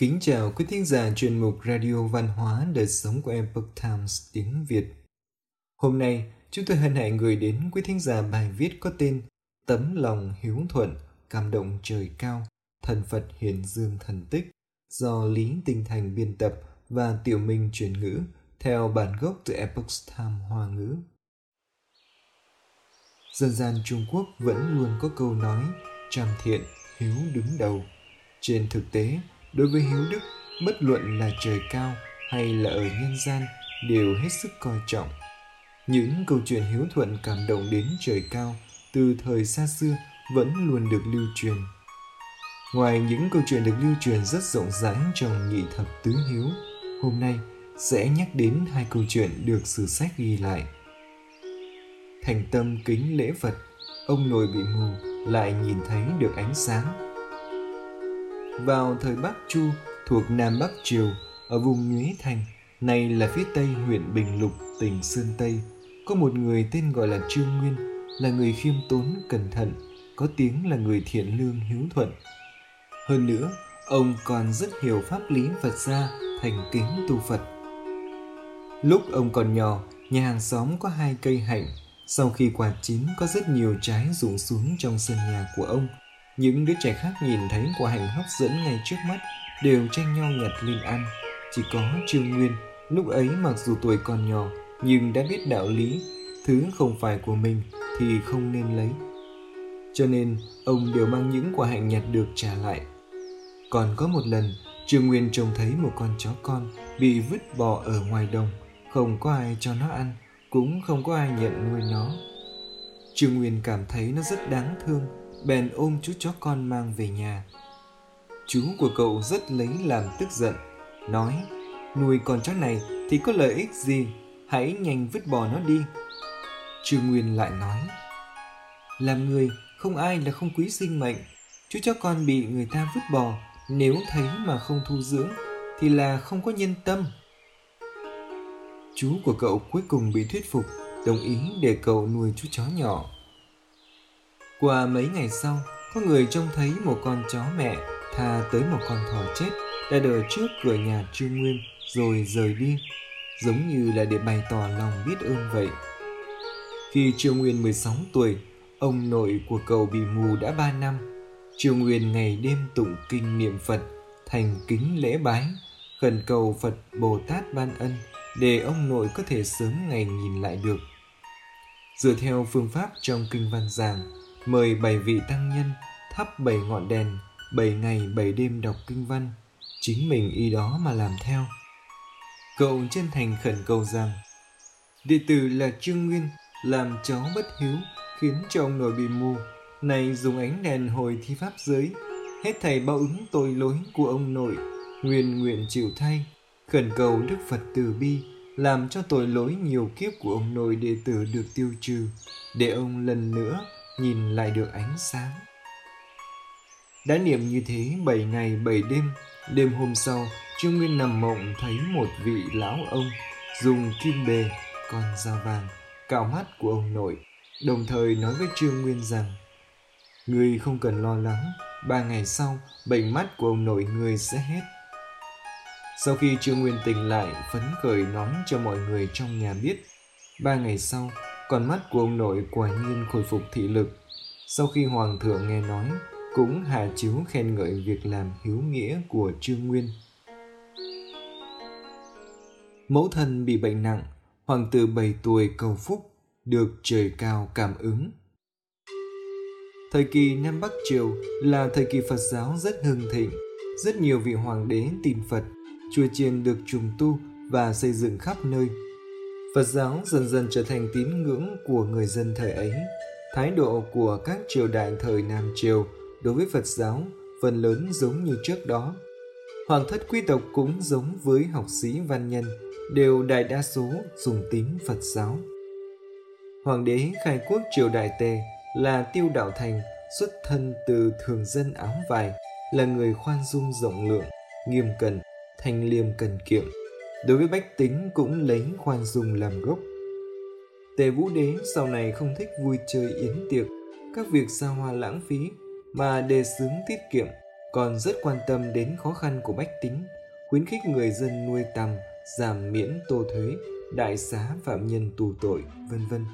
Kính chào quý thính giả chuyên mục Radio Văn hóa Đời sống của Epoch Times tiếng Việt. Hôm nay, chúng tôi hân hạnh gửi đến quý thính giả bài viết có tên Tấm lòng hiếu thuận, cảm động trời cao, thần Phật hiền dương thần tích do Lý Tinh Thành biên tập và Tiểu Minh chuyển ngữ theo bản gốc từ Epoch Times Hoa ngữ. Dân gian Trung Quốc vẫn luôn có câu nói trăm thiện, hiếu đứng đầu. Trên thực tế, đối với hiếu đức, bất luận là trời cao hay là ở nhân gian, đều hết sức coi trọng. Những câu chuyện hiếu thuận cảm động đến trời cao từ thời xa xưa vẫn luôn được lưu truyền. Ngoài những câu chuyện được lưu truyền rất rộng rãi trong nhị thập tứ hiếu, hôm nay sẽ nhắc đến hai câu chuyện được sử sách ghi lại. Thành tâm kính lễ phật, ông nội bị mù lại nhìn thấy được ánh sáng vào thời Bắc Chu thuộc Nam Bắc Triều ở vùng Nhuế Thành, nay là phía tây huyện Bình Lục, tỉnh Sơn Tây, có một người tên gọi là Trương Nguyên, là người khiêm tốn, cẩn thận, có tiếng là người thiện lương hiếu thuận. Hơn nữa, ông còn rất hiểu pháp lý Phật gia, thành kính tu Phật. Lúc ông còn nhỏ, nhà hàng xóm có hai cây hạnh, sau khi quả chín có rất nhiều trái rụng xuống trong sân nhà của ông – những đứa trẻ khác nhìn thấy quả hành hấp dẫn ngay trước mắt đều tranh nhau nhặt lên ăn. Chỉ có Trương Nguyên, lúc ấy mặc dù tuổi còn nhỏ nhưng đã biết đạo lý, thứ không phải của mình thì không nên lấy. Cho nên ông đều mang những quả hạnh nhặt được trả lại. Còn có một lần, Trương Nguyên trông thấy một con chó con bị vứt bỏ ở ngoài đồng, không có ai cho nó ăn, cũng không có ai nhận nuôi nó. Trương Nguyên cảm thấy nó rất đáng thương bèn ôm chú chó con mang về nhà. Chú của cậu rất lấy làm tức giận, nói nuôi con chó này thì có lợi ích gì, hãy nhanh vứt bỏ nó đi. Trương Nguyên lại nói, làm người không ai là không quý sinh mệnh, chú chó con bị người ta vứt bỏ, nếu thấy mà không thu dưỡng thì là không có nhân tâm. Chú của cậu cuối cùng bị thuyết phục, đồng ý để cậu nuôi chú chó nhỏ qua mấy ngày sau, có người trông thấy một con chó mẹ tha tới một con thỏ chết đã đợi trước cửa nhà Trương Nguyên rồi rời đi, giống như là để bày tỏ lòng biết ơn vậy. Khi Trương Nguyên 16 tuổi, ông nội của cậu bị mù đã 3 năm. Trương Nguyên ngày đêm tụng kinh niệm Phật, thành kính lễ bái, khẩn cầu Phật Bồ Tát ban ân để ông nội có thể sớm ngày nhìn lại được. Dựa theo phương pháp trong kinh văn giảng, mời bảy vị tăng nhân thắp bảy ngọn đèn, bảy ngày bảy đêm đọc kinh văn, chính mình y đó mà làm theo. Cậu chân thành khẩn cầu rằng, đệ tử là trương nguyên, làm cháu bất hiếu, khiến cho ông nội bị mù. Này dùng ánh đèn hồi thi pháp giới, hết thầy bao ứng tội lỗi của ông nội. Nguyên nguyện chịu thay, khẩn cầu đức phật từ bi, làm cho tội lỗi nhiều kiếp của ông nội đệ tử được tiêu trừ. Để ông lần nữa nhìn lại được ánh sáng. Đã niệm như thế bảy ngày bảy đêm, đêm hôm sau, Trương Nguyên nằm mộng thấy một vị lão ông dùng kim bề, con dao vàng, cạo mắt của ông nội, đồng thời nói với Trương Nguyên rằng Người không cần lo lắng, ba ngày sau, bệnh mắt của ông nội người sẽ hết. Sau khi Trương Nguyên tỉnh lại, phấn khởi nói cho mọi người trong nhà biết. Ba ngày sau, con mắt của ông nội quả nhiên khôi phục thị lực. Sau khi hoàng thượng nghe nói, cũng hạ chiếu khen ngợi việc làm hiếu nghĩa của Trương Nguyên. Mẫu thân bị bệnh nặng, hoàng tử 7 tuổi cầu phúc, được trời cao cảm ứng. Thời kỳ Nam Bắc Triều là thời kỳ Phật giáo rất hưng thịnh, rất nhiều vị hoàng đế tin Phật, chùa chiền được trùng tu và xây dựng khắp nơi – Phật giáo dần dần trở thành tín ngưỡng của người dân thời ấy. Thái độ của các triều đại thời Nam Triều đối với Phật giáo phần lớn giống như trước đó. Hoàng thất quý tộc cũng giống với học sĩ văn nhân, đều đại đa số dùng tín Phật giáo. Hoàng đế khai quốc triều đại Tề là Tiêu Đạo Thành, xuất thân từ thường dân áo vải, là người khoan dung rộng lượng, nghiêm cẩn, thanh liêm cần kiệm đối với bách tính cũng lấy khoan dung làm gốc. Tề Vũ Đế sau này không thích vui chơi yến tiệc, các việc xa hoa lãng phí mà đề xướng tiết kiệm, còn rất quan tâm đến khó khăn của bách tính, khuyến khích người dân nuôi tầm, giảm miễn tô thuế, đại xá phạm nhân tù tội, vân vân.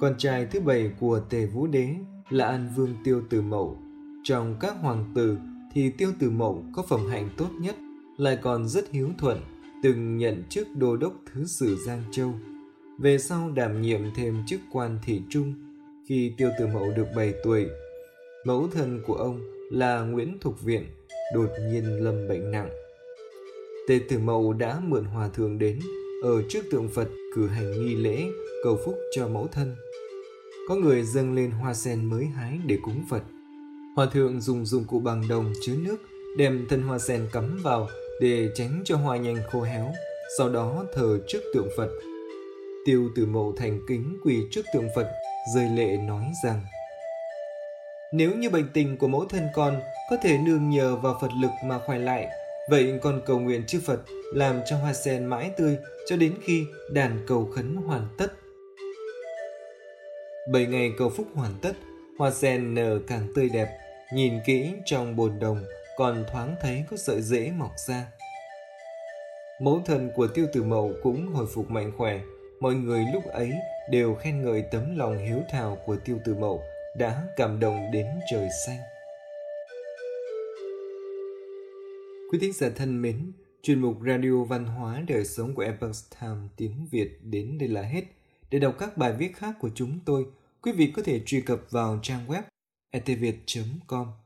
Con trai thứ bảy của Tề Vũ Đế là An Vương Tiêu Tử Mậu. Trong các hoàng tử thì Tiêu Tử Mậu có phẩm hạnh tốt nhất, lại còn rất hiếu thuận, từng nhận chức đô đốc thứ sử Giang Châu. Về sau đảm nhiệm thêm chức quan thị trung khi Tiêu Tử Mậu được 7 tuổi. Mẫu thân của ông là Nguyễn Thục Viện đột nhiên lâm bệnh nặng. Tề Tử Mậu đã mượn hòa thượng đến ở trước tượng Phật cử hành nghi lễ cầu phúc cho mẫu thân. Có người dâng lên hoa sen mới hái để cúng Phật. Hòa thượng dùng dụng cụ bằng đồng chứa nước đem thân hoa sen cắm vào để tránh cho hoa nhanh khô héo, sau đó thờ trước tượng Phật. Tiêu Tử Mậu thành kính quỳ trước tượng Phật, rơi lệ nói rằng Nếu như bệnh tình của mẫu thân con có thể nương nhờ vào Phật lực mà khỏe lại, vậy con cầu nguyện chư Phật làm cho hoa sen mãi tươi cho đến khi đàn cầu khấn hoàn tất. Bảy ngày cầu phúc hoàn tất, hoa sen nở càng tươi đẹp, nhìn kỹ trong bồn đồng còn thoáng thấy có sợi rễ mọc ra. Mẫu thân của tiêu tử mậu cũng hồi phục mạnh khỏe, mọi người lúc ấy đều khen ngợi tấm lòng hiếu thảo của tiêu tử mậu đã cảm động đến trời xanh. Quý thính giả thân mến, chuyên mục Radio Văn hóa Đời Sống của Epoch Time tiếng Việt đến đây là hết. Để đọc các bài viết khác của chúng tôi, quý vị có thể truy cập vào trang web etviet.com.